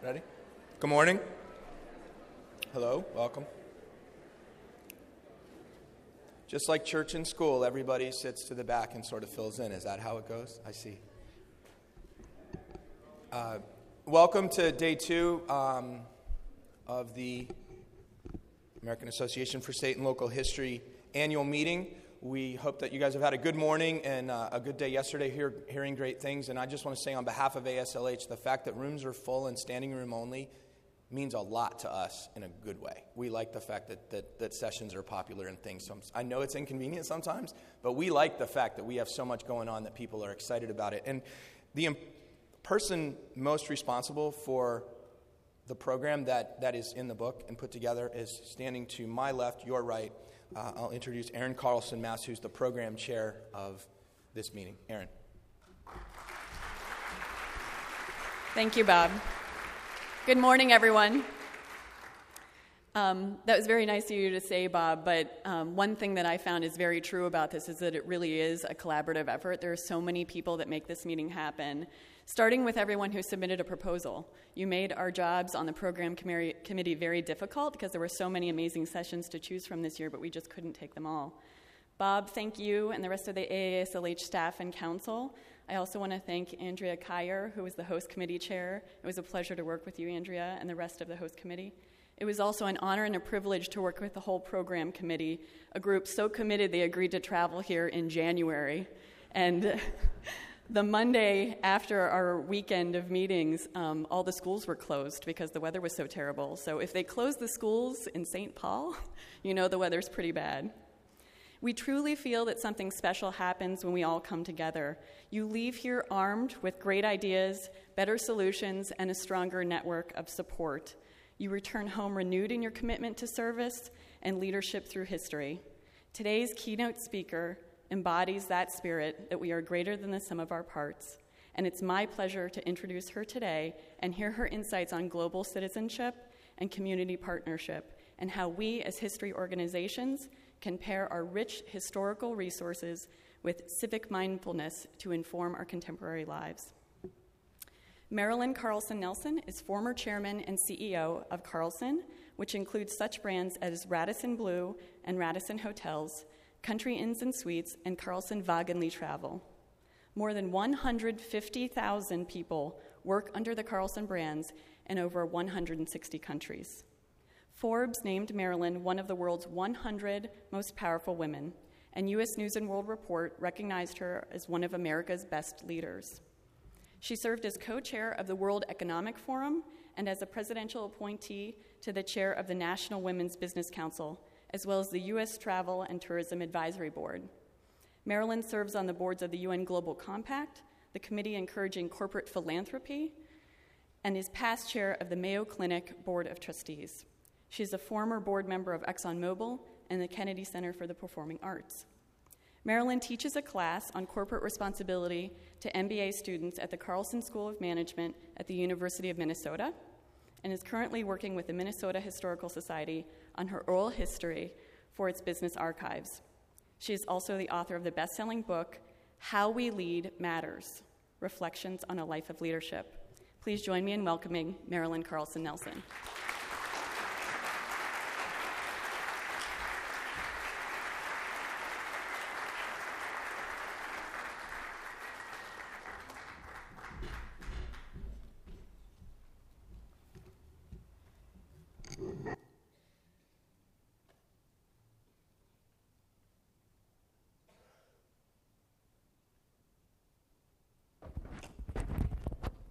Ready? Good morning. Hello, welcome. Just like church and school, everybody sits to the back and sort of fills in. Is that how it goes? I see. Uh, welcome to day two um, of the American Association for State and Local History annual meeting. We hope that you guys have had a good morning and uh, a good day yesterday, hear, hearing great things. And I just want to say, on behalf of ASLH, the fact that rooms are full and standing room only means a lot to us in a good way. We like the fact that, that, that sessions are popular and things. So I know it's inconvenient sometimes, but we like the fact that we have so much going on that people are excited about it. And the person most responsible for the program that, that is in the book and put together is standing to my left, your right uh, I'll introduce Erin Carlson Mast, who's the program chair of this meeting. Aaron. Thank you, Bob. Good morning, everyone. Um, that was very nice of you to say, Bob, but um, one thing that I found is very true about this is that it really is a collaborative effort. There are so many people that make this meeting happen, starting with everyone who submitted a proposal. You made our jobs on the program committee very difficult because there were so many amazing sessions to choose from this year, but we just couldn't take them all. Bob, thank you and the rest of the AASLH staff and council. I also want to thank Andrea Kajer, who was the host committee chair. It was a pleasure to work with you, Andrea, and the rest of the host committee. It was also an honor and a privilege to work with the whole program committee, a group so committed they agreed to travel here in January. And the Monday after our weekend of meetings, um, all the schools were closed because the weather was so terrible. So if they close the schools in St. Paul, you know the weather's pretty bad. We truly feel that something special happens when we all come together. You leave here armed with great ideas, better solutions, and a stronger network of support. You return home renewed in your commitment to service and leadership through history. Today's keynote speaker embodies that spirit that we are greater than the sum of our parts. And it's my pleasure to introduce her today and hear her insights on global citizenship and community partnership and how we, as history organizations, can pair our rich historical resources with civic mindfulness to inform our contemporary lives. Marilyn Carlson Nelson is former chairman and CEO of Carlson, which includes such brands as Radisson Blu and Radisson Hotels, Country Inns and Suites, and Carlson Wagonlit Travel. More than 150,000 people work under the Carlson brands in over 160 countries. Forbes named Marilyn one of the world's 100 most powerful women, and U.S. News and World Report recognized her as one of America's best leaders. She served as co chair of the World Economic Forum and as a presidential appointee to the chair of the National Women's Business Council as well as the U.S. Travel and Tourism Advisory Board. Marilyn serves on the boards of the UN Global Compact, the Committee Encouraging Corporate Philanthropy, and is past chair of the Mayo Clinic Board of Trustees. She is a former board member of ExxonMobil and the Kennedy Center for the Performing Arts. Marilyn teaches a class on corporate responsibility to MBA students at the Carlson School of Management at the University of Minnesota and is currently working with the Minnesota Historical Society on her oral history for its business archives. She is also the author of the best selling book, How We Lead Matters Reflections on a Life of Leadership. Please join me in welcoming Marilyn Carlson Nelson.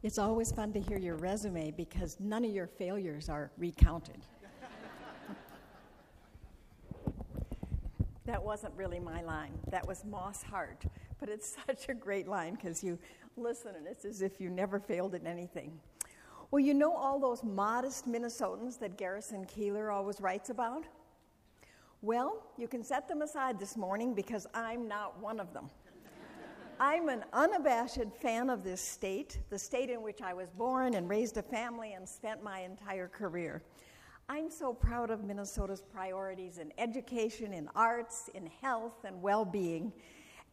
It's always fun to hear your resume because none of your failures are recounted. that wasn't really my line. That was Moss Hart. But it's such a great line because you listen and it's as if you never failed at anything. Well, you know all those modest Minnesotans that Garrison Keillor always writes about? Well, you can set them aside this morning because I'm not one of them. I'm an unabashed fan of this state, the state in which I was born and raised a family and spent my entire career. I'm so proud of Minnesota's priorities in education, in arts, in health, and well being.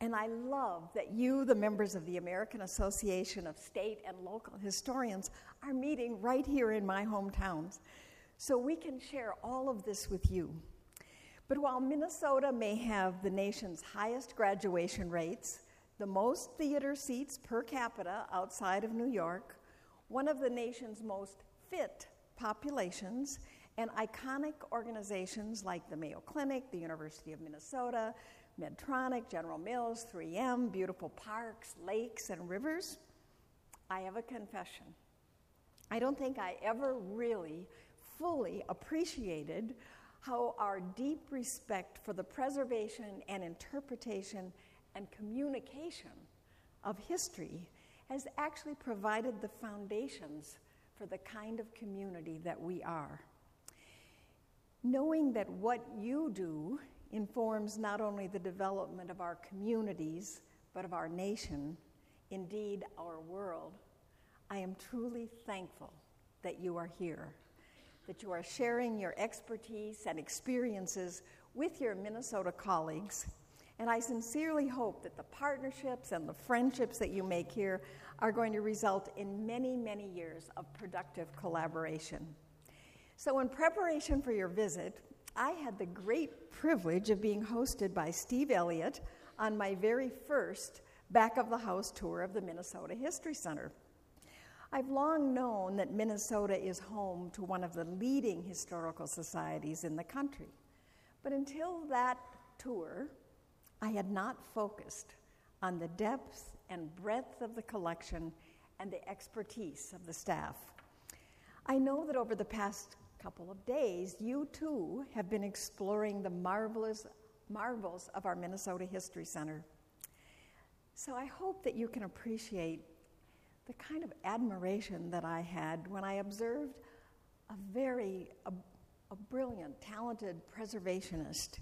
And I love that you, the members of the American Association of State and Local Historians, are meeting right here in my hometowns so we can share all of this with you. But while Minnesota may have the nation's highest graduation rates, the most theater seats per capita outside of New York, one of the nation's most fit populations, and iconic organizations like the Mayo Clinic, the University of Minnesota, Medtronic, General Mills, 3M, beautiful parks, lakes, and rivers, I have a confession. I don't think I ever really fully appreciated how our deep respect for the preservation and interpretation and communication of history has actually provided the foundations for the kind of community that we are. Knowing that what you do informs not only the development of our communities, but of our nation, indeed our world, I am truly thankful that you are here, that you are sharing your expertise and experiences with your Minnesota colleagues. And I sincerely hope that the partnerships and the friendships that you make here are going to result in many, many years of productive collaboration. So, in preparation for your visit, I had the great privilege of being hosted by Steve Elliott on my very first back of the house tour of the Minnesota History Center. I've long known that Minnesota is home to one of the leading historical societies in the country. But until that tour, I had not focused on the depth and breadth of the collection and the expertise of the staff. I know that over the past couple of days, you too have been exploring the marvelous marvels of our Minnesota History Center. So I hope that you can appreciate the kind of admiration that I had when I observed a very a, a brilliant, talented preservationist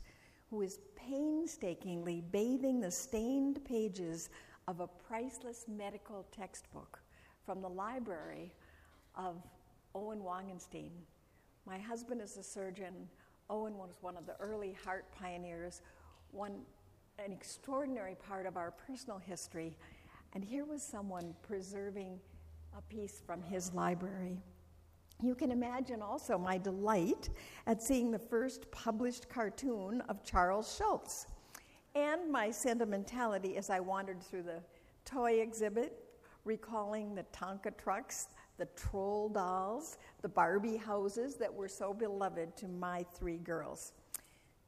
who is painstakingly bathing the stained pages of a priceless medical textbook from the library of Owen Wangensteen, my husband is a surgeon. Owen was one of the early heart pioneers, one, an extraordinary part of our personal history. And here was someone preserving a piece from his library. You can imagine also my delight at seeing the first published cartoon of Charles Schulz and my sentimentality as I wandered through the toy exhibit, recalling the Tonka trucks the troll dolls, the Barbie houses that were so beloved to my three girls.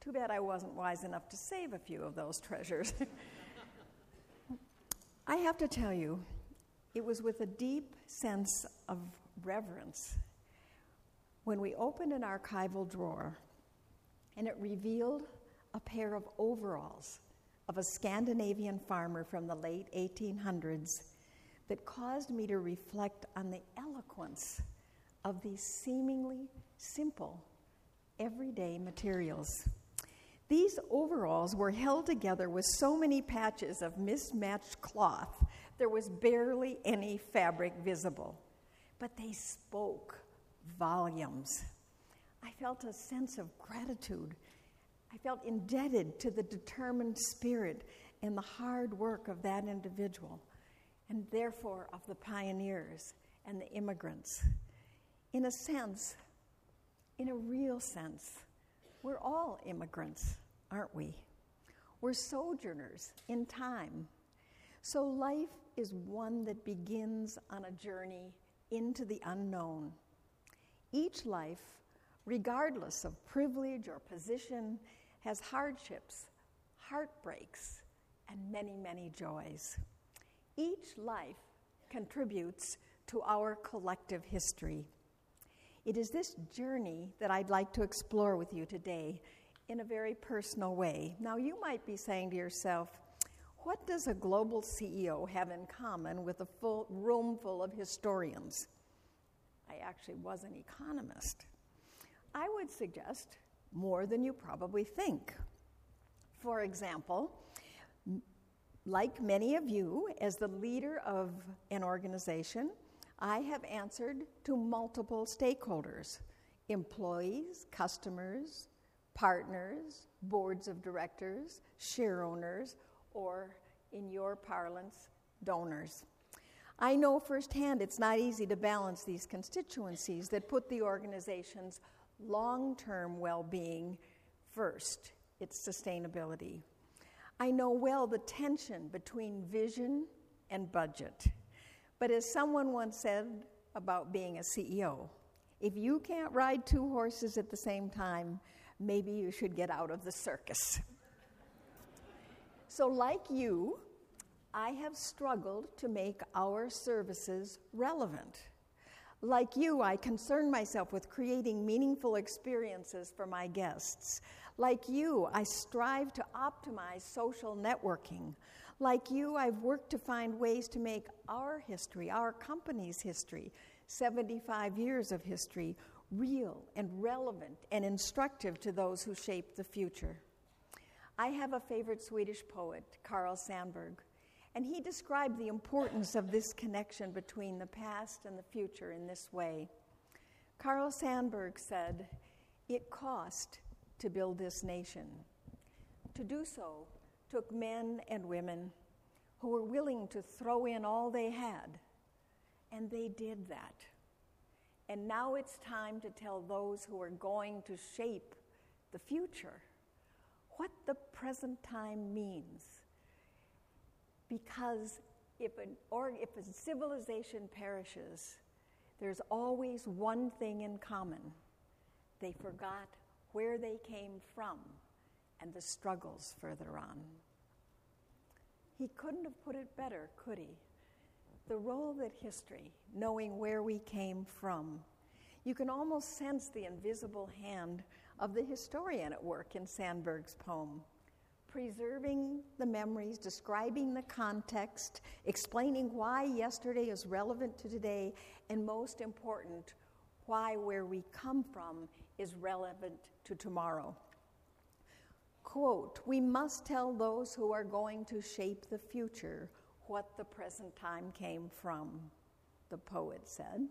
Too bad I wasn't wise enough to save a few of those treasures. I have to tell you, it was with a deep sense of reverence when we opened an archival drawer and it revealed a pair of overalls of a Scandinavian farmer from the late 1800s that caused me to reflect on the eloquence of these seemingly simple, everyday materials. These overalls were held together with so many patches of mismatched cloth, there was barely any fabric visible. But they spoke volumes. I felt a sense of gratitude. I felt indebted to the determined spirit and the hard work of that individual and therefore of the pioneers and the immigrants. In a sense, in a real sense, we're all immigrants, aren't we? We're sojourners in time. So life is one that begins on a journey into the unknown. Each life, regardless of privilege or position, has hardships, heartbreaks, and many, many joys. Each life contributes to our collective history. It is this journey that I'd like to explore with you today in a very personal way. Now, you might be saying to yourself, what does a global CEO have in common with a full room full of historians? Actually was an economist. I would suggest more than you probably think. For example, like many of you, as the leader of an organization, I have answered to multiple stakeholders employees, customers, partners, boards of directors, share owners, or in your parlance, donors. I know firsthand it's not easy to balance these constituencies that put the organization's long term well being first, its sustainability. I know well the tension between vision and budget. But as someone once said about being a CEO, if you can't ride two horses at the same time, maybe you should get out of the circus. so, like you, I have struggled to make our services relevant. Like you, I concern myself with creating meaningful experiences for my guests. Like you, I strive to optimize social networking. Like you, I've worked to find ways to make our history, our company's history, 75 years of history, real and relevant and instructive to those who shape the future. I have a favorite Swedish poet, Carl Sandburg, and he described the importance of this connection between the past and the future in this way. Carl Sandburg said, It cost to build this nation. To do so took men and women who were willing to throw in all they had, and they did that. And now it's time to tell those who are going to shape the future what the present time means. Because if, an, or if a civilization perishes, there's always one thing in common they forgot where they came from and the struggles further on. He couldn't have put it better, could he? The role that history, knowing where we came from, you can almost sense the invisible hand of the historian at work in Sandburg's poem. Preserving the memories, describing the context, explaining why yesterday is relevant to today, and most important, why where we come from is relevant to tomorrow. Quote, we must tell those who are going to shape the future what the present time came from, the poet said.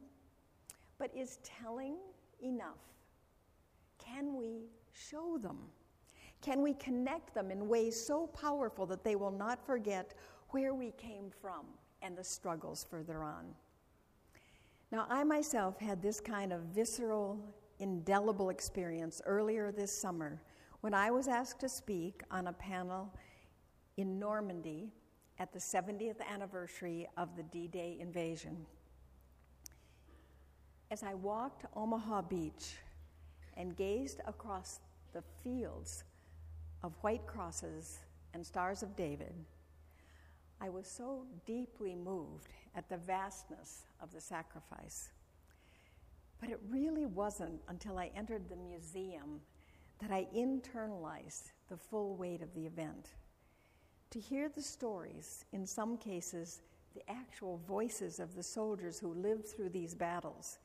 But is telling enough? Can we show them? Can we connect them in ways so powerful that they will not forget where we came from and the struggles further on? Now, I myself had this kind of visceral indelible experience earlier this summer when I was asked to speak on a panel in Normandy at the 70th anniversary of the D Day invasion. As I walked Omaha Beach and gazed across the fields of white crosses and stars of David, I was so deeply moved at the vastness of the sacrifice. But it really wasn't until I entered the museum that I internalized the full weight of the event. To hear the stories, in some cases, the actual voices of the soldiers who lived through these battles,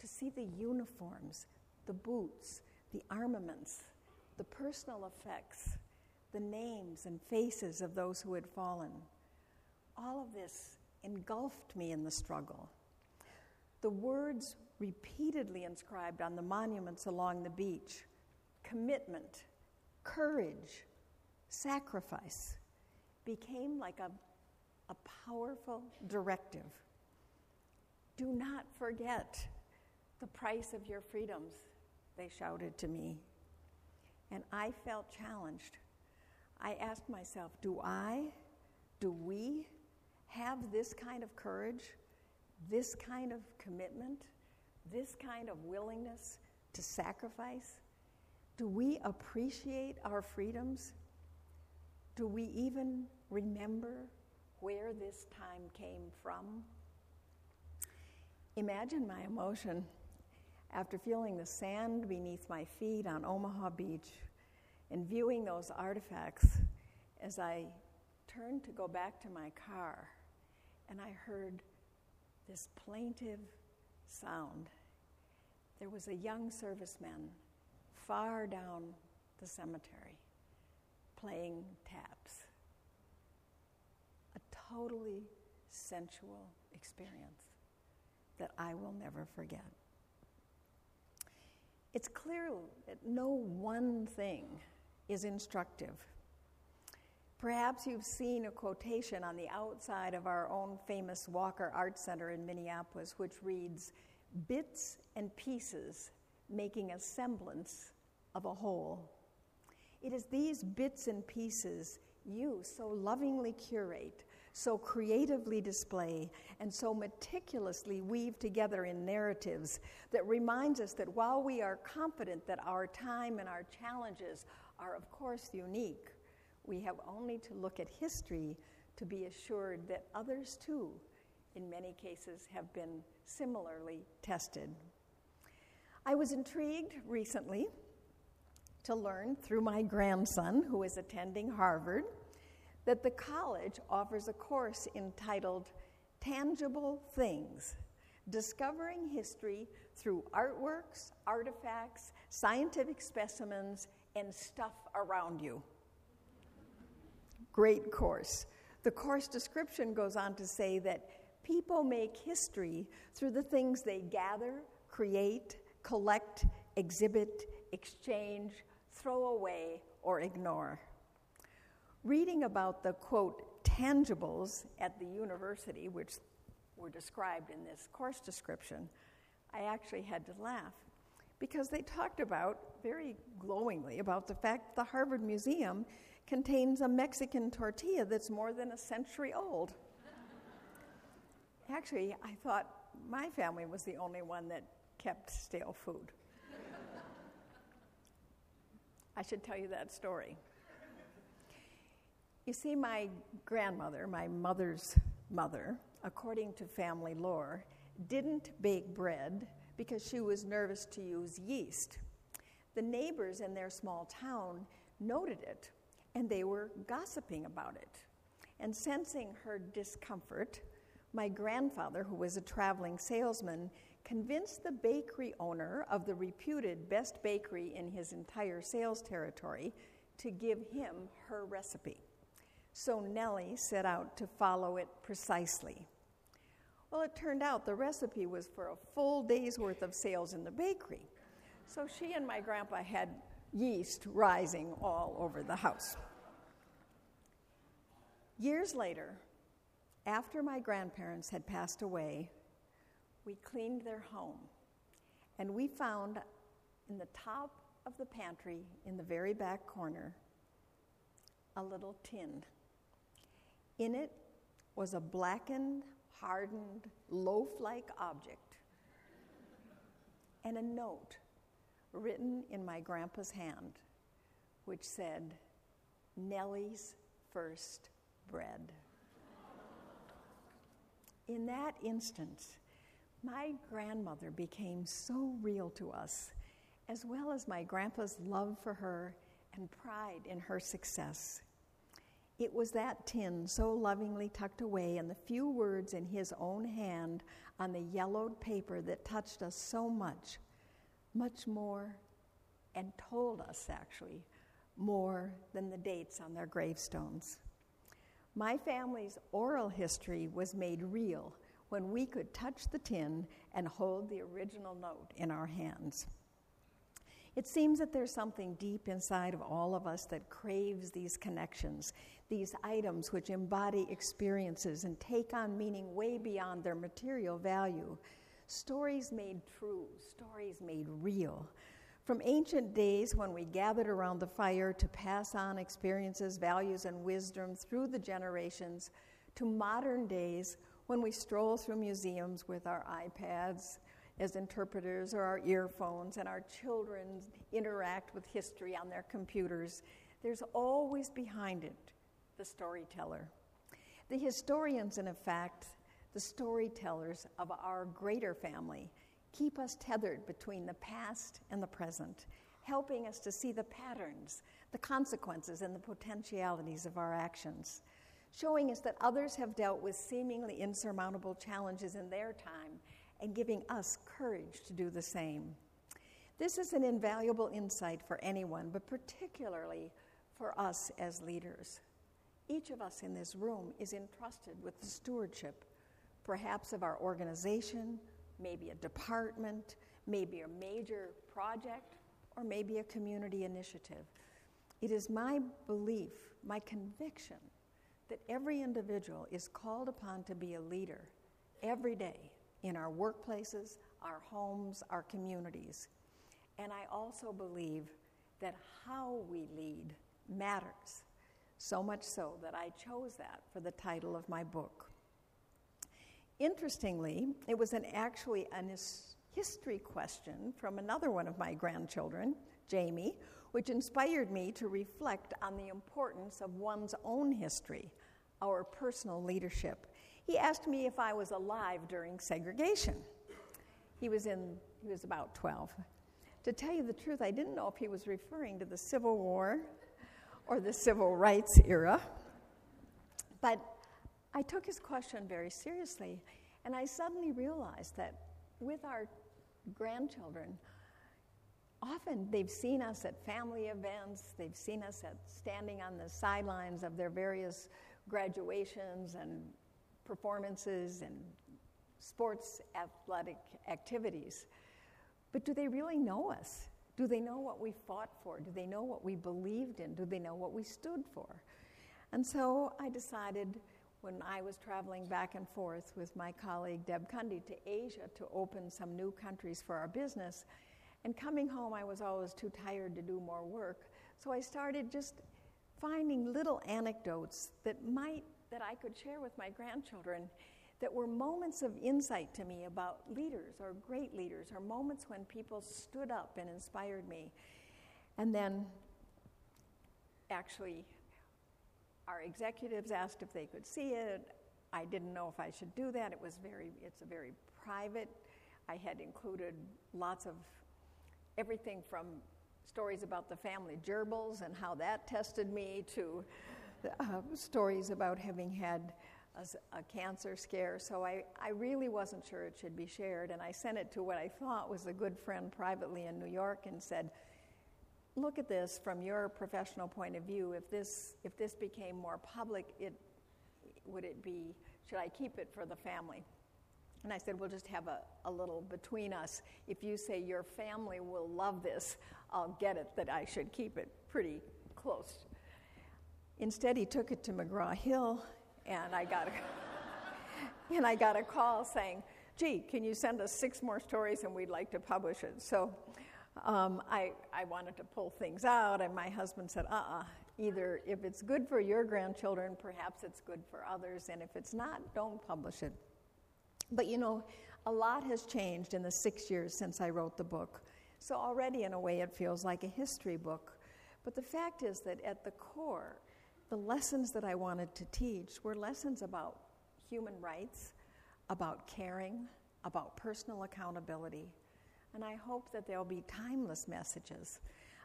to see the uniforms, the boots, the armaments, the personal effects, the names and faces of those who had fallen. All of this engulfed me in the struggle. The words repeatedly inscribed on the monuments along the beach commitment, courage, sacrifice became like a, a powerful directive. Do not forget the price of your freedoms, they shouted to me. And I felt challenged. I asked myself, do I, do we have this kind of courage, this kind of commitment? this kind of willingness to sacrifice? Do we appreciate our freedoms? Do we even remember where this time came from? Imagine my emotion after feeling the sand beneath my feet on Omaha Beach and viewing those artifacts as I turned to go back to my car and I heard this plaintive sound. There was a young serviceman far down the cemetery playing taps. A totally sensual experience that I will never forget. It's clear that no one thing is instructive. Perhaps you've seen a quotation on the outside of our own famous Walker Art Center in Minneapolis, which reads Bits and pieces making a semblance of a whole. It is these bits and pieces you so lovingly curate, so creatively display, and so meticulously weave together in narratives that reminds us that while we are confident that our time and our challenges are, of course, unique, we have only to look at history to be assured that others too, in many cases, have been similarly tested. I was intrigued recently to learn through my grandson, who is attending Harvard, that the college offers a course entitled Tangible Things Discovering History Through Artworks, Artifacts, Scientific Specimens, and Stuff Around You. Great course. The course description goes on to say that people make history through the things they gather, create, collect, exhibit, exchange, throw away, or ignore. Reading about the quote, tangibles at the university, which were described in this course description, I actually had to laugh because they talked about, very glowingly, about the fact the Harvard Museum contains a Mexican tortilla that's more than a century old. Actually, I thought my family was the only one that kept stale food. I should tell you that story. You see, my grandmother, my mother's mother, according to family lore, didn't bake bread because she was nervous to use yeast. The neighbors in their small town noted it and they were gossiping about it. And sensing her discomfort, my grandfather, who was a traveling salesman, convinced the bakery owner of the reputed best bakery in his entire sales territory to give him her recipe. So Nellie set out to follow it precisely. Well, it turned out the recipe was for a full day's worth of sales in the bakery. So she and my grandpa had yeast rising all over the house. Years later, after my grandparents had passed away, we cleaned their home and we found in the top of the pantry, in the very back corner, a little tin. In it was a blackened, hardened, loaf like object and a note written in my grandpa's hand, which said, Nellie's first bread. In that instance, my grandmother became so real to us, as well as my grandpa's love for her and pride in her success. It was that tin so lovingly tucked away and the few words in his own hand on the yellowed paper that touched us so much much more, and told us actually more than the dates on their gravestones. My family's oral history was made real when we could touch the tin and hold the original note in our hands. It seems that there's something deep inside of all of us that craves these connections, these items which embody experiences and take on meaning way beyond their material value stories made true, stories made real. From ancient days when we gathered around the fire to pass on experiences, values, and wisdom through the generations, to modern days when we stroll through museums with our iPads as interpreters or our earphones and our children interact with history on their computers, there's always behind it the storyteller. The historians, in effect, the storytellers of our greater family, keep us tethered between the past and the present, helping us to see the patterns, the consequences, and the potentialities of our actions, showing us that others have dealt with seemingly insurmountable challenges in their time and giving us courage to do the same. This is an invaluable insight for anyone, but particularly for us as leaders. Each of us in this room is entrusted with the stewardship perhaps of our organization, maybe a department, maybe a major project, or maybe a community initiative. It is my belief, my conviction, that every individual is called upon to be a leader every day in our workplaces, our homes, our communities. And I also believe that how we lead matters, so much so that I chose that for the title of my book. Interestingly, it was an actually a history question from another one of my grandchildren, Jamie, which inspired me to reflect on the importance of one's own history, our personal leadership. He asked me if I was alive during segregation. He was in he was about 12. To tell you the truth, I didn't know if he was referring to the Civil War or the Civil Rights era. But I took his question very seriously, and I suddenly realized that with our grandchildren, often they've seen us at family events, they've seen us at standing on the sidelines of their various graduations and performances and sports athletic activities. But do they really know us? Do they know what we fought for? Do they know what we believed in? Do they know what we stood for? And so I decided when I was traveling back and forth with my colleague Deb Cundy to Asia to open some new countries for our business. And coming home, I was always too tired to do more work. So I started just finding little anecdotes that might that I could share with my grandchildren that were moments of insight to me about leaders or great leaders or moments when people stood up and inspired me. And then actually our executives asked if they could see it. I didn't know if I should do that. It was very it's a very private. I had included lots of everything from stories about the family gerbils and how that tested me to uh, stories about having had a, a, cancer scare. So I, I really wasn't sure it should be shared. And I sent it to what I thought was a good friend privately in New York and said, Look at this from your professional point of view. If this, if this became more public, it, would it be, should I keep it for the family? And I said, We'll just have a, a little between us. If you say your family will love this, I'll get it that I should keep it pretty close. Instead, he took it to McGraw Hill and I got a, and I got a call saying, "Gee, can you send us six more stories and we'd like to publish it?" So um, I I wanted to pull things out, and my husband said, "Uh-uh." Either if it's good for your grandchildren, perhaps it's good for others, and if it's not, don't publish it. But you know, a lot has changed in the six years since I wrote the book. So already, in a way, it feels like a history book. But the fact is that at the core, the lessons that I wanted to teach were lessons about human rights, about caring, about personal accountability, and I hope that there'll be timeless messages.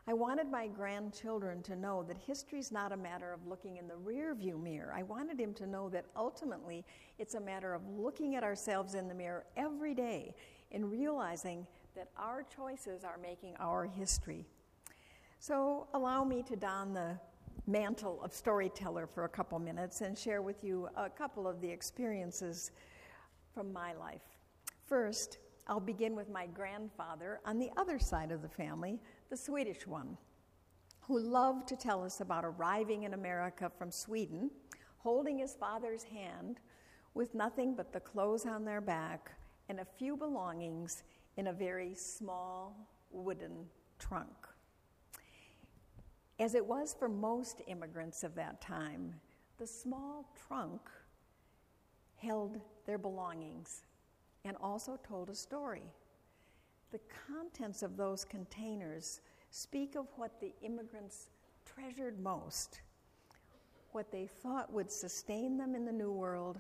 I wanted my grandchildren to know that history is not a matter of looking in the rearview mirror. I wanted him to know that ultimately it's a matter of looking at ourselves in the mirror every day and realizing that our choices are making our history. So allow me to don the mantle of storyteller for a couple minutes and share with you a couple of the experiences from my life. First, I'll begin with my grandfather on the other side of the family, the Swedish one, who loved to tell us about arriving in America from Sweden, holding his father's hand with nothing but the clothes on their back and a few belongings in a very small wooden trunk. As it was for most immigrants of that time, the small trunk held their belongings and also told a story. The contents of those containers speak of what the immigrants treasured most, what they thought would sustain them in the New World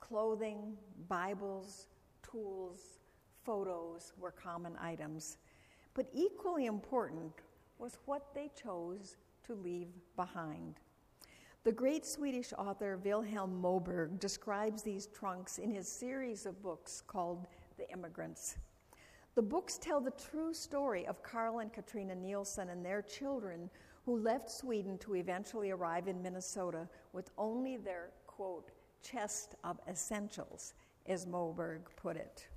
clothing, Bibles, tools, photos were common items. But equally important was what they chose to leave behind. The great Swedish author Vilhelm Moberg describes these trunks in his series of books called The Immigrants. The books tell the true story of Carl and Katrina Nielsen and their children who left Sweden to eventually arrive in Minnesota with only their, quote, chest of essentials, as Moberg put it.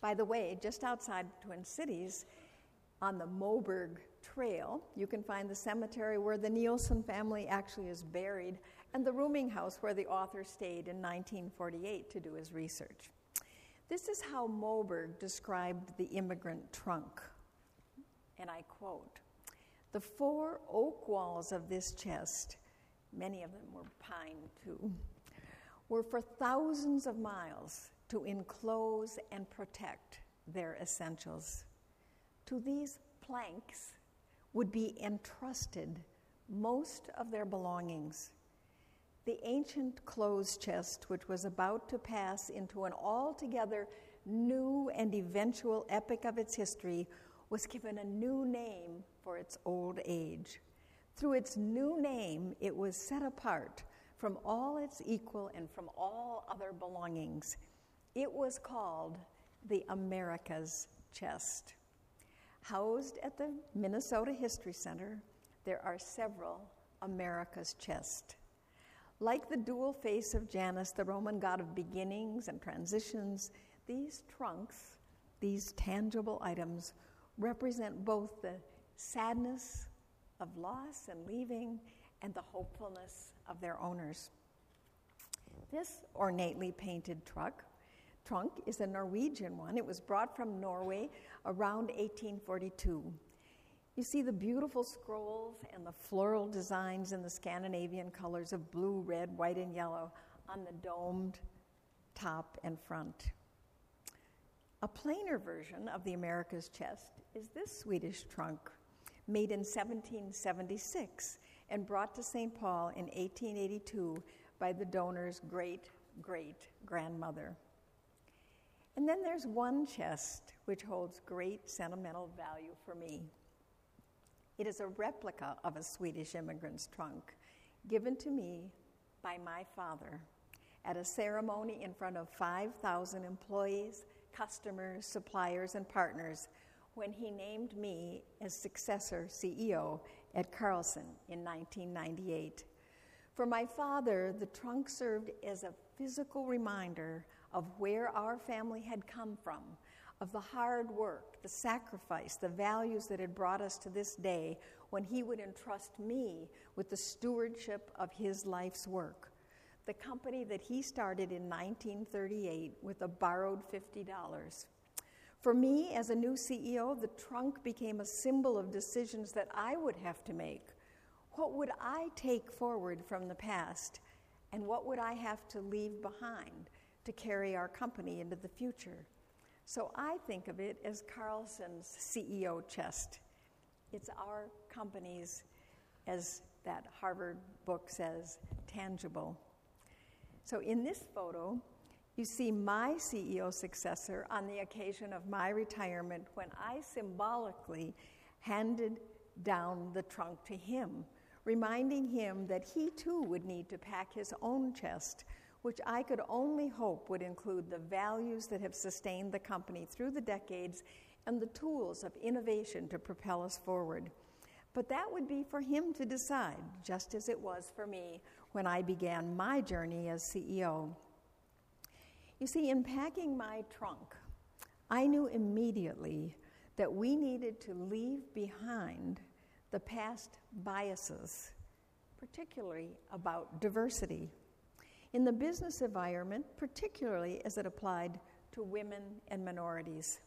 By the way, just outside Twin Cities, on the Moberg Trail, you can find the cemetery where the Nielsen family actually is buried and the rooming house where the author stayed in 1948 to do his research. This is how Moberg described the immigrant trunk. And I quote The four oak walls of this chest, many of them were pine too, were for thousands of miles to enclose and protect their essentials. To these planks would be entrusted most of their belongings. The ancient clothes chest, which was about to pass into an altogether new and eventual epic of its history, was given a new name for its old age. Through its new name, it was set apart from all its equal and from all other belongings. It was called the America's Chest. Housed at the Minnesota History Center, there are several America's Chest. Like the dual face of Janus, the Roman god of beginnings and transitions, these trunks, these tangible items, represent both the sadness of loss and leaving and the hopefulness of their owners. This ornately painted truck trunk is a Norwegian one. It was brought from Norway around 1842. You see the beautiful scrolls and the floral designs in the Scandinavian colors of blue, red, white, and yellow on the domed top and front. A plainer version of the America's chest is this Swedish trunk, made in 1776 and brought to St. Paul in 1882 by the donor's great great grandmother. And then there's one chest which holds great sentimental value for me. It is a replica of a Swedish immigrant's trunk given to me by my father at a ceremony in front of 5,000 employees, customers, suppliers, and partners when he named me as successor CEO at Carlson in 1998. For my father, the trunk served as a physical reminder of where our family had come from, of the hard work, the sacrifice, the values that had brought us to this day when he would entrust me with the stewardship of his life's work. The company that he started in 1938 with a borrowed $50. For me, as a new CEO, the trunk became a symbol of decisions that I would have to make. What would I take forward from the past, and what would I have to leave behind to carry our company into the future? So I think of it as Carlson's CEO chest. It's our company's, as that Harvard book says, tangible. So in this photo, you see my CEO successor on the occasion of my retirement when I symbolically handed down the trunk to him, reminding him that he too would need to pack his own chest which I could only hope would include the values that have sustained the company through the decades and the tools of innovation to propel us forward. But that would be for him to decide, just as it was for me when I began my journey as CEO. You see, in packing my trunk, I knew immediately that we needed to leave behind the past biases, particularly about diversity in the business environment, particularly as it applied to women and minorities.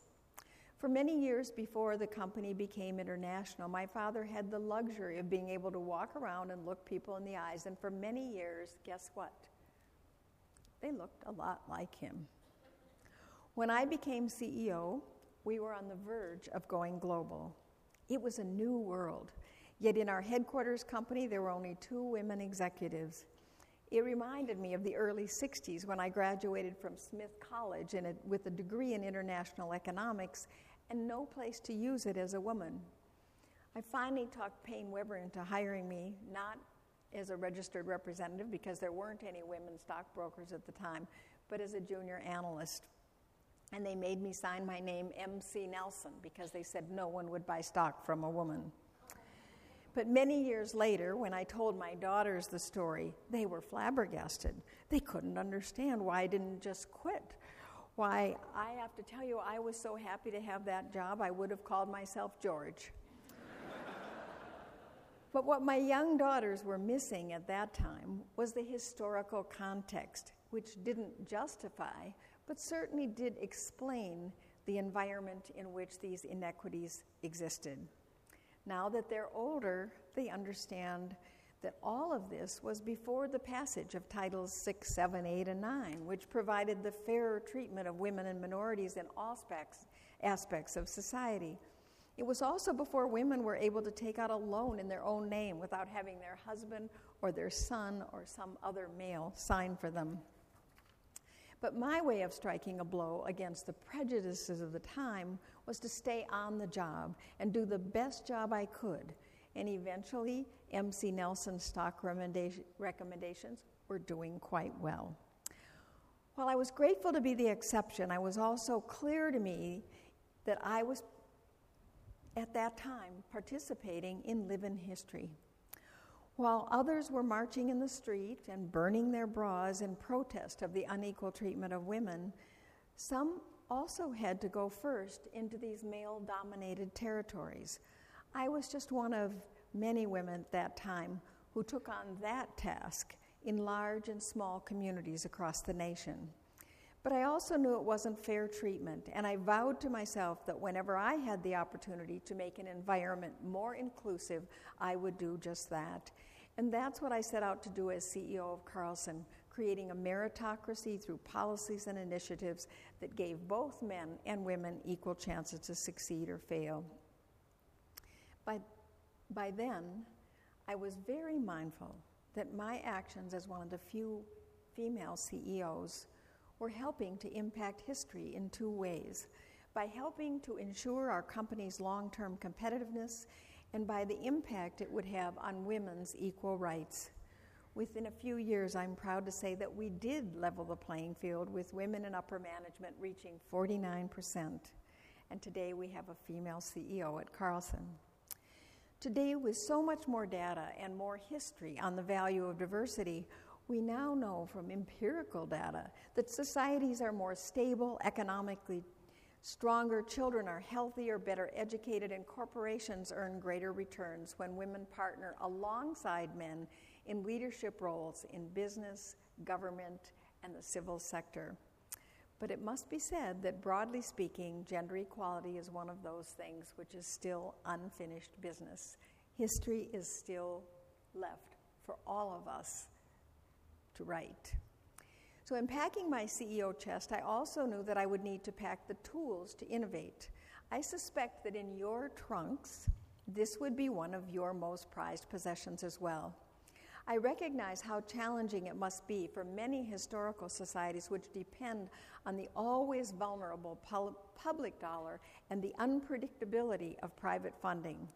For many years before the company became international, my father had the luxury of being able to walk around and look people in the eyes. And for many years, guess what? They looked a lot like him. When I became CEO, we were on the verge of going global. It was a new world. Yet in our headquarters company, there were only two women executives. It reminded me of the early 60s when I graduated from Smith College a, with a degree in international economics and no place to use it as a woman. I finally talked Paine Webber into hiring me, not as a registered representative because there weren't any women stockbrokers at the time, but as a junior analyst. And they made me sign my name MC Nelson because they said no one would buy stock from a woman. But many years later, when I told my daughters the story, they were flabbergasted. They couldn't understand why I didn't just quit. Why, I have to tell you, I was so happy to have that job, I would have called myself George. But what my young daughters were missing at that time was the historical context, which didn't justify, but certainly did explain the environment in which these inequities existed. Now that they're older, they understand that all of this was before the passage of Titles 6, 7, 8, and 9, which provided the fairer treatment of women and minorities in all aspects, aspects of society. It was also before women were able to take out a loan in their own name without having their husband or their son or some other male sign for them. But my way of striking a blow against the prejudices of the time was to stay on the job and do the best job I could. And eventually, MC Nelson's stock recommendations were doing quite well. While I was grateful to be the exception, I was also clear to me that I was, at that time, participating in living history. While others were marching in the street and burning their bras in protest of the unequal treatment of women, some also had to go first into these male dominated territories. I was just one of many women at that time who took on that task in large and small communities across the nation. But I also knew it wasn't fair treatment, and I vowed to myself that whenever I had the opportunity to make an environment more inclusive, I would do just that. And that's what I set out to do as CEO of Carlson, creating a meritocracy through policies and initiatives that gave both men and women equal chances to succeed or fail. By, by then, I was very mindful that my actions as one of the few female CEOs were helping to impact history in two ways by helping to ensure our company's long term competitiveness and by the impact it would have on women's equal rights. Within a few years, I'm proud to say that we did level the playing field with women in upper management reaching 49%. And today we have a female CEO at Carlson. Today, with so much more data and more history on the value of diversity, we now know from empirical data that societies are more stable, economically Stronger children are healthier, better educated, and corporations earn greater returns when women partner alongside men in leadership roles in business, government, and the civil sector. But it must be said that broadly speaking, gender equality is one of those things which is still unfinished business. History is still left for all of us write. So, in packing my CEO chest, I also knew that I would need to pack the tools to innovate. I suspect that in your trunks, this would be one of your most prized possessions as well. I recognize how challenging it must be for many historical societies which depend on the always vulnerable public dollar and the unpredictability of private funding.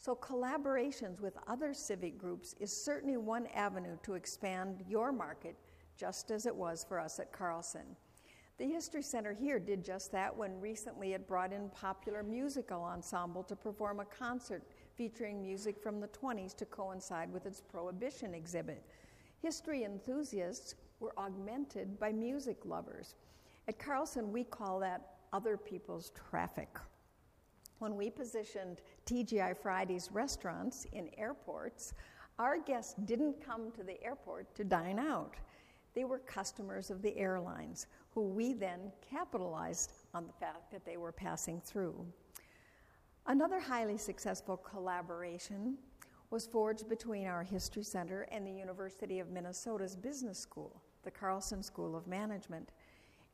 So, collaborations with other civic groups is certainly one avenue to expand your market just as it was for us at Carlson. The History Center here did just that when recently it brought in popular musical ensemble to perform a concert featuring music from the 20s to coincide with its prohibition exhibit. History enthusiasts were augmented by music lovers. At Carlson, we call that other people's traffic. When we positioned TGI Fridays restaurants in airports, our guests didn't come to the airport to dine out. They were customers of the airlines, who we then capitalized on the fact that they were passing through. Another highly successful collaboration was forged between our History Center and the University of Minnesota's Business School, the Carlson School of Management.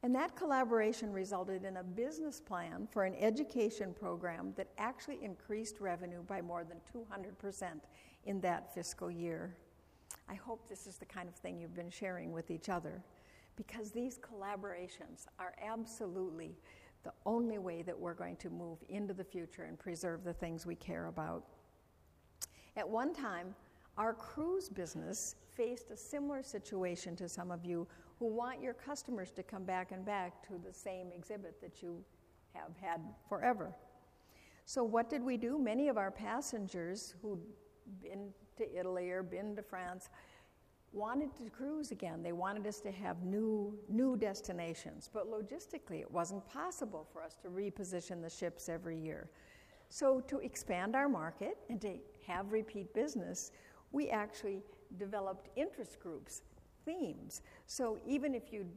And that collaboration resulted in a business plan for an education program that actually increased revenue by more than 200% in that fiscal year. I hope this is the kind of thing you've been sharing with each other because these collaborations are absolutely the only way that we're going to move into the future and preserve the things we care about. At one time, our cruise business faced a similar situation to some of you who want your customers to come back and back to the same exhibit that you have had forever. So, what did we do? Many of our passengers who'd been to Italy or been to France wanted to cruise again. They wanted us to have new, new destinations. But logistically, it wasn't possible for us to reposition the ships every year. So, to expand our market and to have repeat business, we actually developed interest groups, themes. So, even if you'd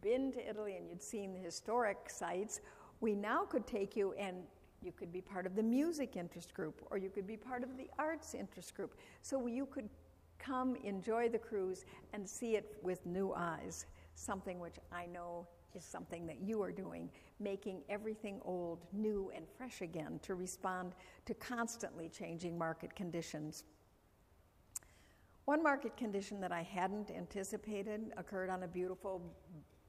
been to Italy and you'd seen the historic sites, we now could take you and you could be part of the music interest group or you could be part of the arts interest group. So, you could come enjoy the cruise and see it with new eyes, something which I know is something that you are doing, making everything old new and fresh again to respond to constantly changing market conditions. One market condition that I hadn't anticipated occurred on a beautiful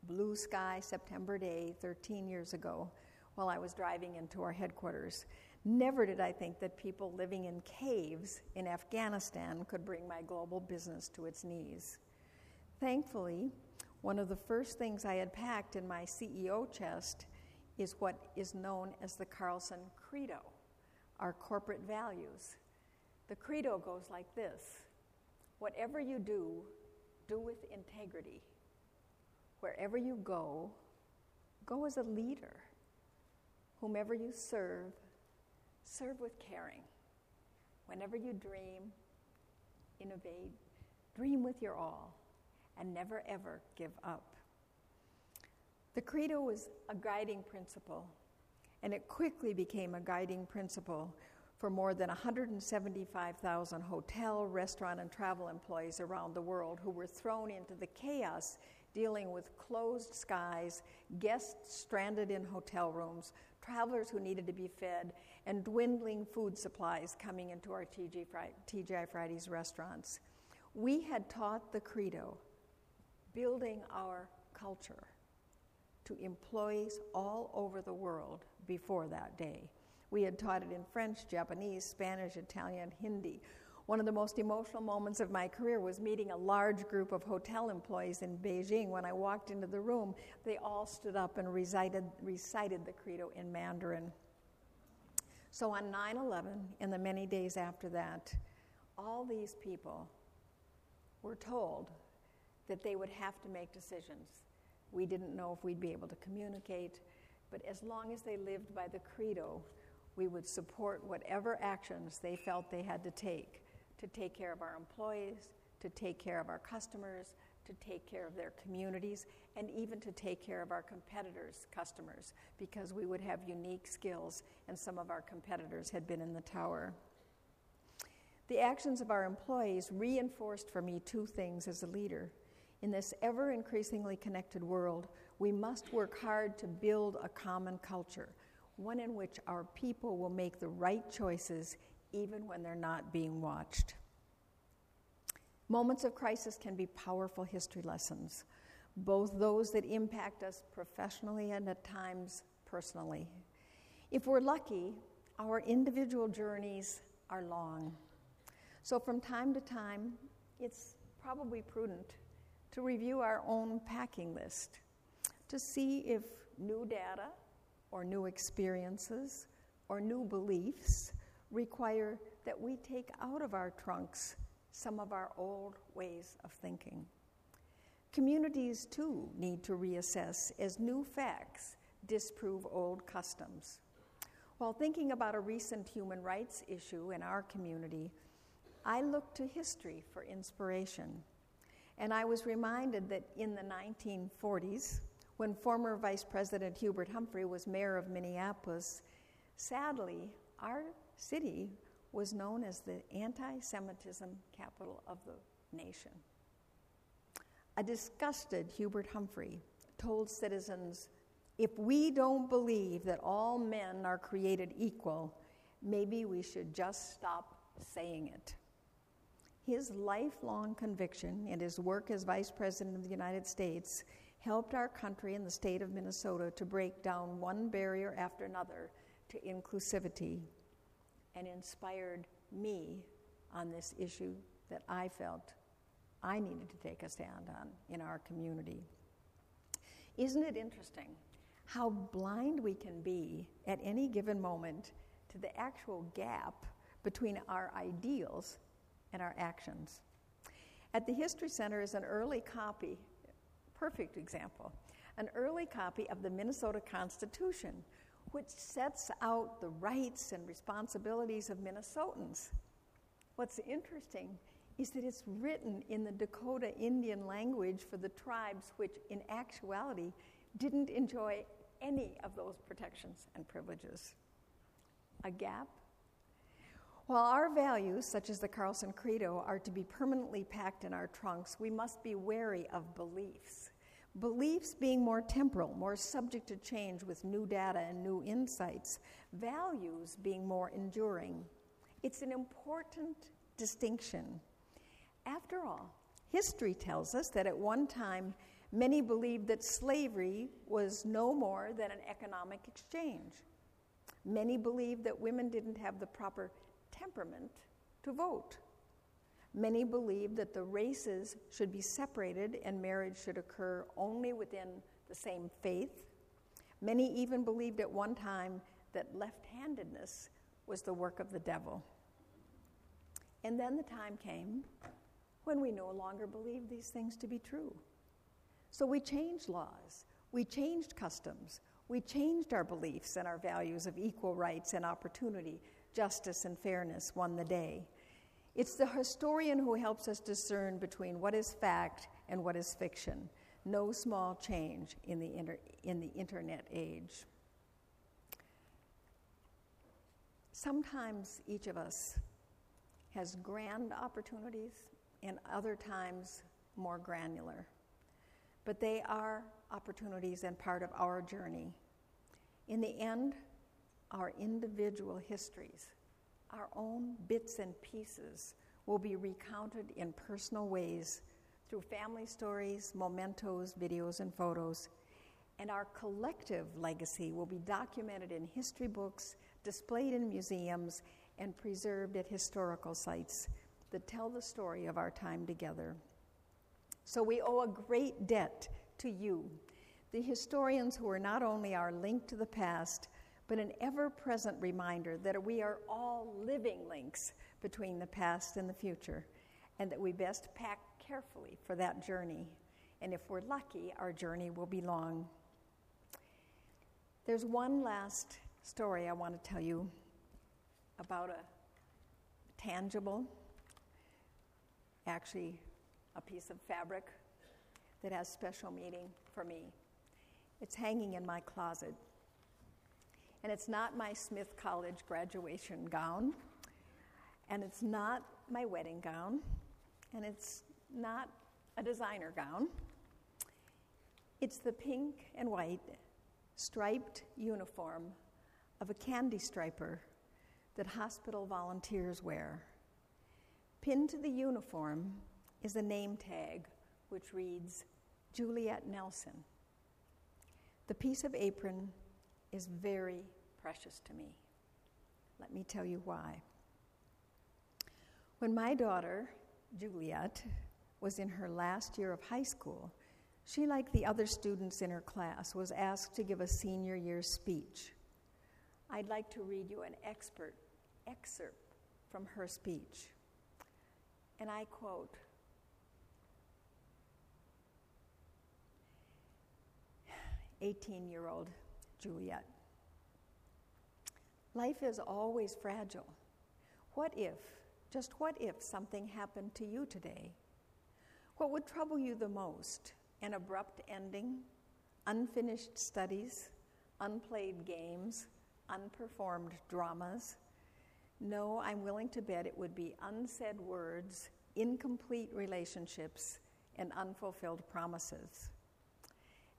blue sky September day 13 years ago while I was driving into our headquarters. Never did I think that people living in caves in Afghanistan could bring my global business to its knees. Thankfully, one of the first things I had packed in my CEO chest is what is known as the Carlson Credo, our corporate values. The credo goes like this Whatever you do, do with integrity. Wherever you go, go as a leader. Whomever you serve, serve with caring. Whenever you dream, innovate, dream with your all, and never ever give up. The credo was a guiding principle, and it quickly became a guiding principle for more than 175,000 hotel, restaurant, and travel employees around the world who were thrown into the chaos dealing with closed skies, guests stranded in hotel rooms, travelers who needed to be fed, and dwindling food supplies coming into our TGI Fridays restaurants. We had taught the credo, building our culture to employees all over the world before that day. We had taught it in French, Japanese, Spanish, Italian, Hindi. One of the most emotional moments of my career was meeting a large group of hotel employees in Beijing. When I walked into the room, they all stood up and recited, recited the credo in Mandarin. So on 9 11, and the many days after that, all these people were told that they would have to make decisions. We didn't know if we'd be able to communicate, but as long as they lived by the credo, we would support whatever actions they felt they had to take to take care of our employees, to take care of our customers, to take care of their communities, and even to take care of our competitors' customers, because we would have unique skills, and some of our competitors had been in the tower. The actions of our employees reinforced for me two things as a leader. In this ever increasingly connected world, we must work hard to build a common culture, one in which our people will make the right choices even when they're not being watched. Moments of crisis can be powerful history lessons, both those that impact us professionally and at times personally. If we're lucky, our individual journeys are long. So, from time to time, it's probably prudent to review our own packing list to see if new data or new experiences or new beliefs require that we take out of our trunks some of our old ways of thinking. Communities, too, need to reassess as new facts disprove old customs. While thinking about a recent human rights issue in our community, I looked to history for inspiration. And I was reminded that in the 1940s, when former Vice President Hubert Humphrey was mayor of Minneapolis, sadly, our city was known as the anti Semitism capital of the nation. A disgusted Hubert Humphrey told citizens if we don't believe that all men are created equal, maybe we should just stop saying it. His lifelong conviction and his work as Vice President of the United States helped our country and the state of Minnesota to break down one barrier after another to inclusivity and inspired me on this issue that I felt I needed to take a stand on in our community. Isn't it interesting how blind we can be at any given moment to the actual gap between our ideals and our actions. At the History Center is an early copy, perfect example, an early copy of the Minnesota Constitution, which sets out the rights and responsibilities of Minnesotans. What's interesting is that it's written in the Dakota Indian language for the tribes which, in actuality, didn't enjoy any of those protections and privileges. A gap? While our values, such as the Carlson Credo, are to be permanently packed in our trunks, we must be wary of beliefs. Beliefs being more temporal, more subject to change with new data and new insights, values being more enduring. It's an important distinction. After all, history tells us that at one time many believed that slavery was no more than an economic exchange. Many believed that women didn't have the proper temperament to vote. Many believed that the races should be separated and marriage should occur only within the same faith. Many even believed at one time that left handedness was the work of the devil. And then the time came when we no longer believed these things to be true. So we changed laws, we changed customs, we changed our beliefs and our values of equal rights and opportunity, justice and fairness won the day. It's the historian who helps us discern between what is fact and what is fiction. No small change in the, inter- in the internet age. Sometimes each of us has grand opportunities, and other times more granular. But they are opportunities and part of our journey. In the end, our individual histories, our own bits and pieces, will be recounted in personal ways through family stories, mementos, videos, and photos. And our collective legacy will be documented in history books, displayed in museums, and preserved at historical sites that tell the story of our time together. So we owe a great debt to you, the historians who are not only our link to the past, but an ever present reminder that we are all living links between the past and the future, and that we best pack carefully for that journey. And if we're lucky, our journey will be long. There's one last story I want to tell you about a tangible, actually, a piece of fabric that has special meaning for me. It's hanging in my closet. And it's not my Smith College graduation gown, and it's not my wedding gown, and it's not a designer gown. It's the pink and white striped uniform of a candy striper that hospital volunteers wear. Pinned to the uniform is a name tag which reads Juliet Nelson. The piece of apron is very precious to me. Let me tell you why. When my daughter, Juliet, was in her last year of high school, she, like the other students in her class, was asked to give a senior year speech. I'd like to read you an expert excerpt from her speech. And I quote 18 year old Juliet. Life is always fragile. What if, just what if, something happened to you today? What would trouble you the most? An abrupt ending, unfinished studies, unplayed games, unperformed dramas? No, I'm willing to bet it would be unsaid words, incomplete relationships, and unfulfilled promises.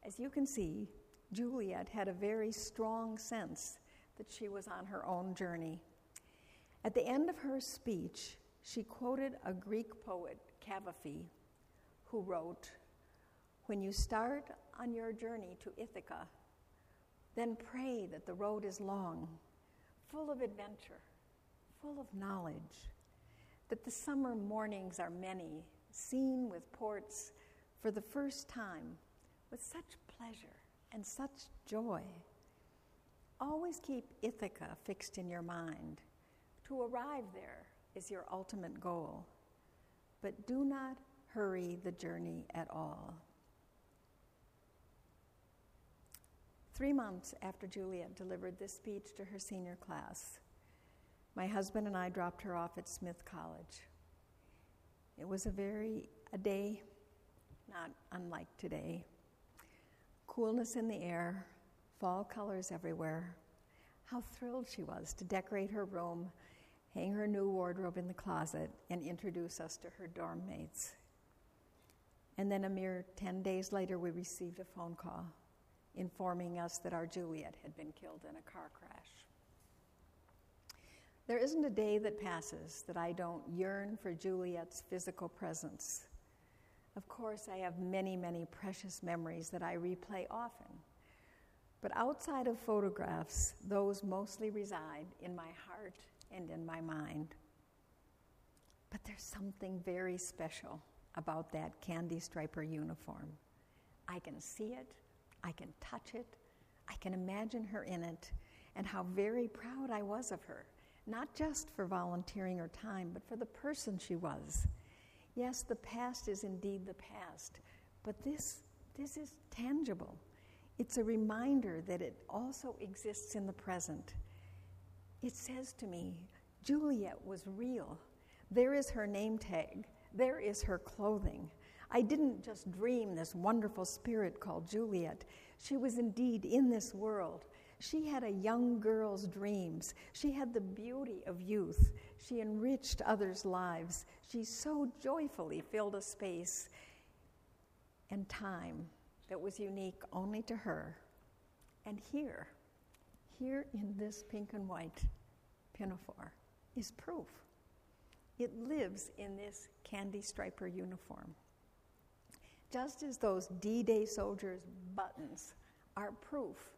As you can see, Juliet had a very strong sense that she was on her own journey. At the end of her speech, she quoted a Greek poet, Cavafy, who wrote, When you start on your journey to Ithaca, then pray that the road is long, full of adventure, full of knowledge, that the summer mornings are many, seen with ports for the first time with such pleasure and such joy. Always keep Ithaca fixed in your mind. To arrive there is your ultimate goal. But do not hurry the journey at all. Three months after Juliet delivered this speech to her senior class, my husband and I dropped her off at Smith College. It was a very a day not unlike today. Coolness in the air, fall colors everywhere. How thrilled she was to decorate her room, hang her new wardrobe in the closet, and introduce us to her dorm mates. And then a mere 10 days later, we received a phone call informing us that our Juliet had been killed in a car crash. There isn't a day that passes that I don't yearn for Juliet's physical presence. Of course, I have many, many precious memories that I replay often. But outside of photographs, those mostly reside in my heart and in my mind. But there's something very special about that candy striper uniform. I can see it, I can touch it, I can imagine her in it, and how very proud I was of her, not just for volunteering her time, but for the person she was. Yes, the past is indeed the past, but this, this is tangible. It's a reminder that it also exists in the present. It says to me, Juliet was real. There is her name tag, there is her clothing. I didn't just dream this wonderful spirit called Juliet. She was indeed in this world. She had a young girl's dreams. She had the beauty of youth. She enriched others' lives. She so joyfully filled a space and time that was unique only to her. And here, here in this pink and white pinafore, is proof. It lives in this candy striper uniform. Just as those D Day soldiers' buttons are proof,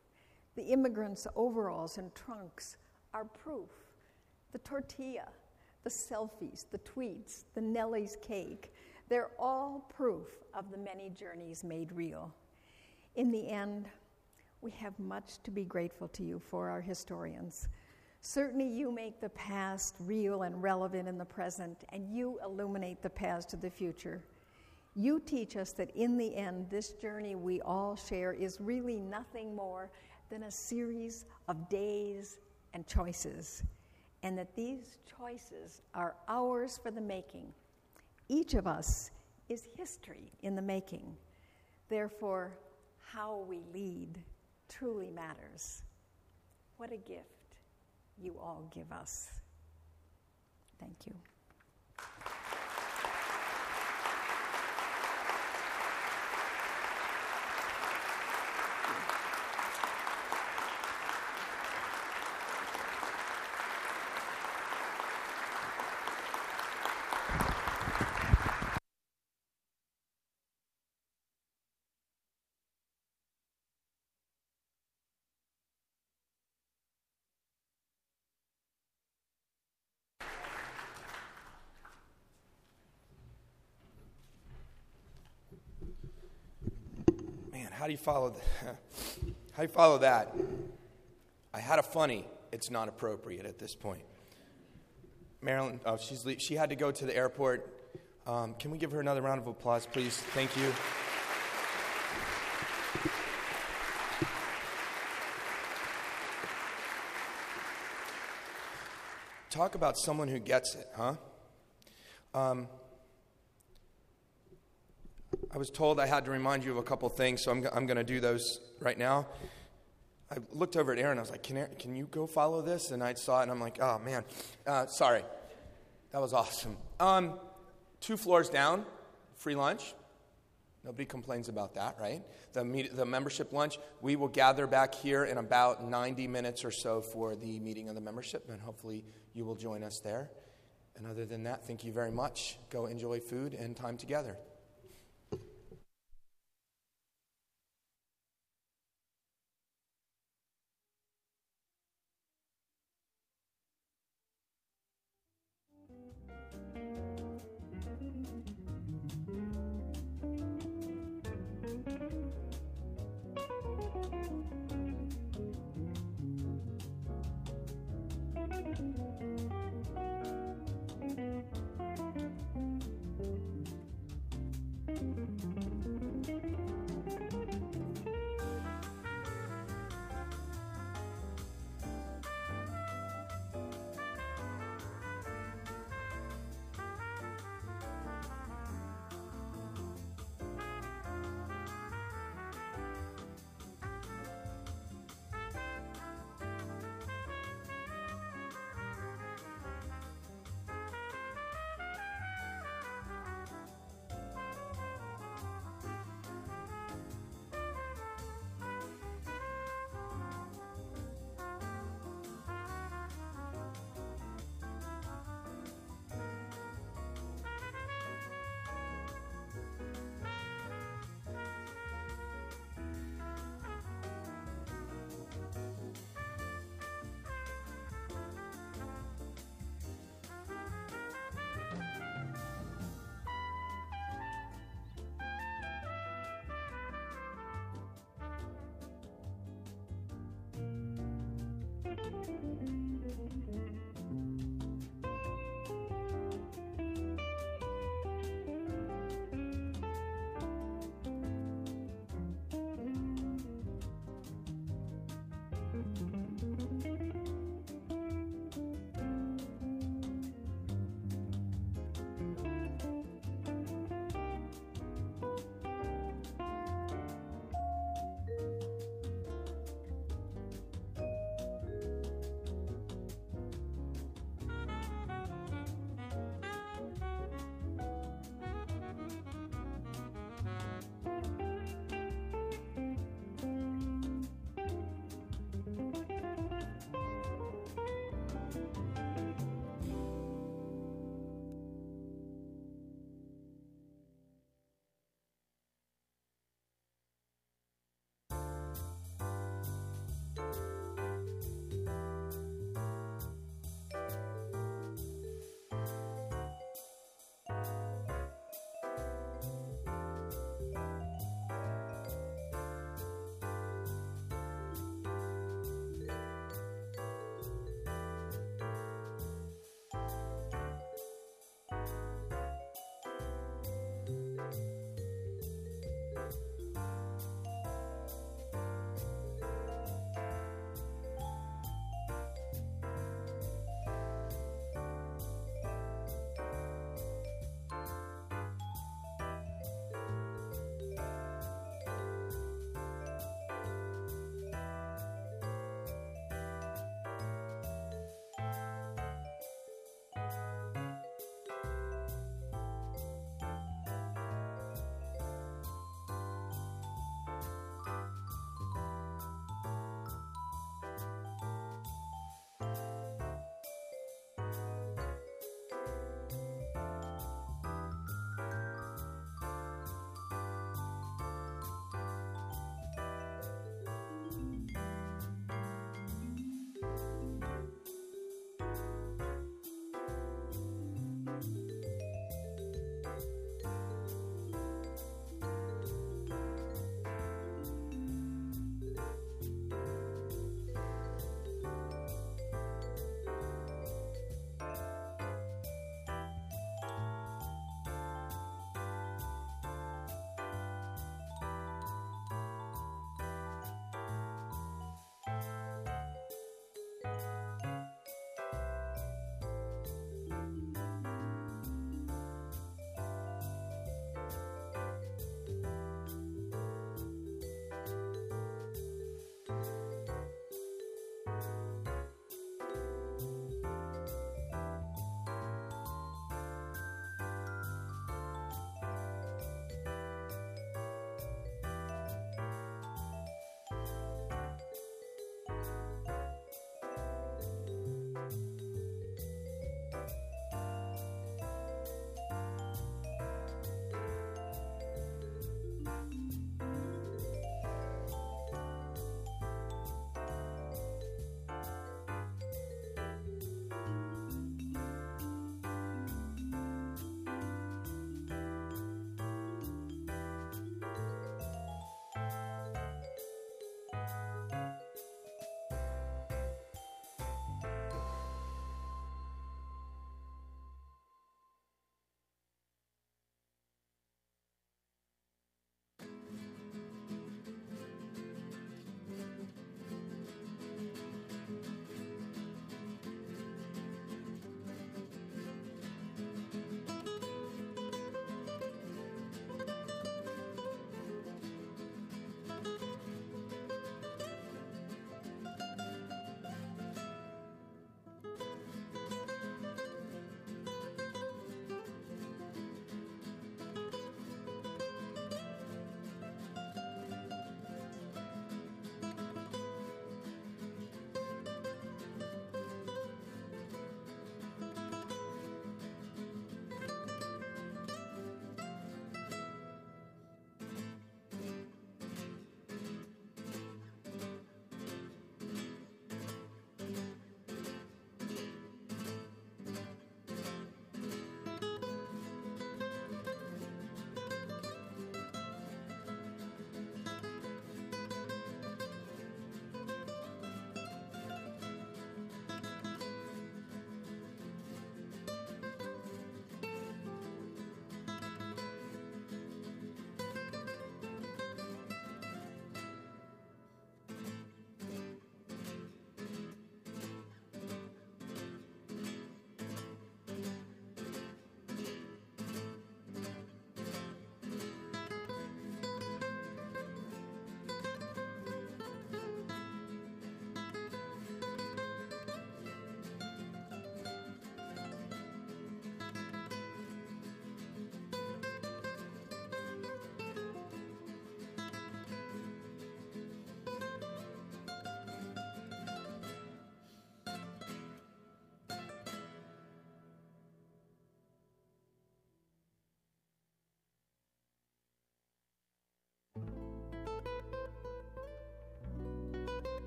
the immigrants' overalls and trunks are proof, the tortilla, the selfies, the tweets, the Nellie's cake, they're all proof of the many journeys made real. In the end, we have much to be grateful to you for, our historians. Certainly, you make the past real and relevant in the present, and you illuminate the paths to the future. You teach us that in the end, this journey we all share is really nothing more than a series of days and choices, and that these choices are ours for the making. Each of us is history in the making. Therefore, how we lead truly matters. What a gift you all give us. Thank you. How do you follow that? how do you follow that? I had a funny. It's not appropriate at this point. Marilyn, oh, she's she had to go to the airport. Um, can we give her another round of applause, please? Thank you. Talk about someone who gets it, huh? Um, I was told I had to remind you of a couple things, so I'm, I'm going to do those right now. I looked over at Erin. I was like, can, can you go follow this? And I saw it, and I'm like, oh, man. Uh, sorry. That was awesome. Um, two floors down, free lunch. Nobody complains about that, right? The, meet, the membership lunch, we will gather back here in about 90 minutes or so for the meeting of the membership, and hopefully you will join us there. And other than that, thank you very much. Go enjoy food and time together.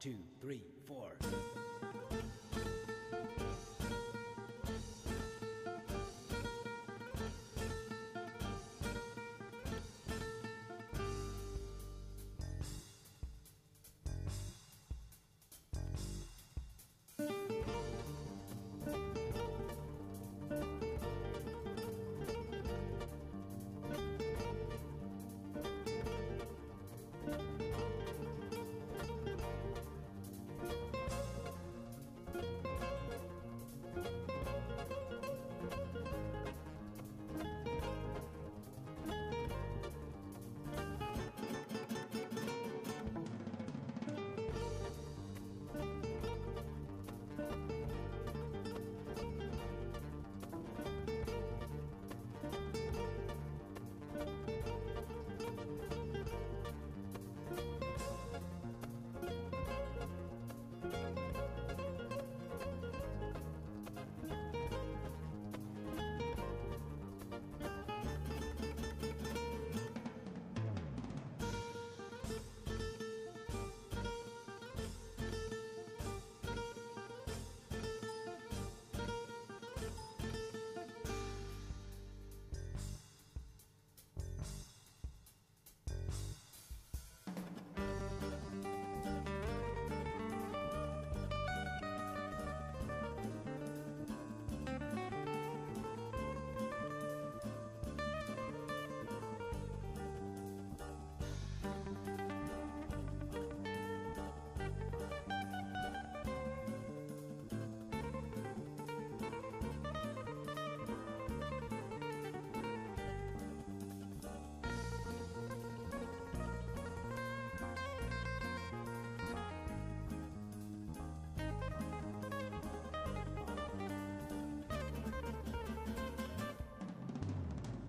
Two, three, four.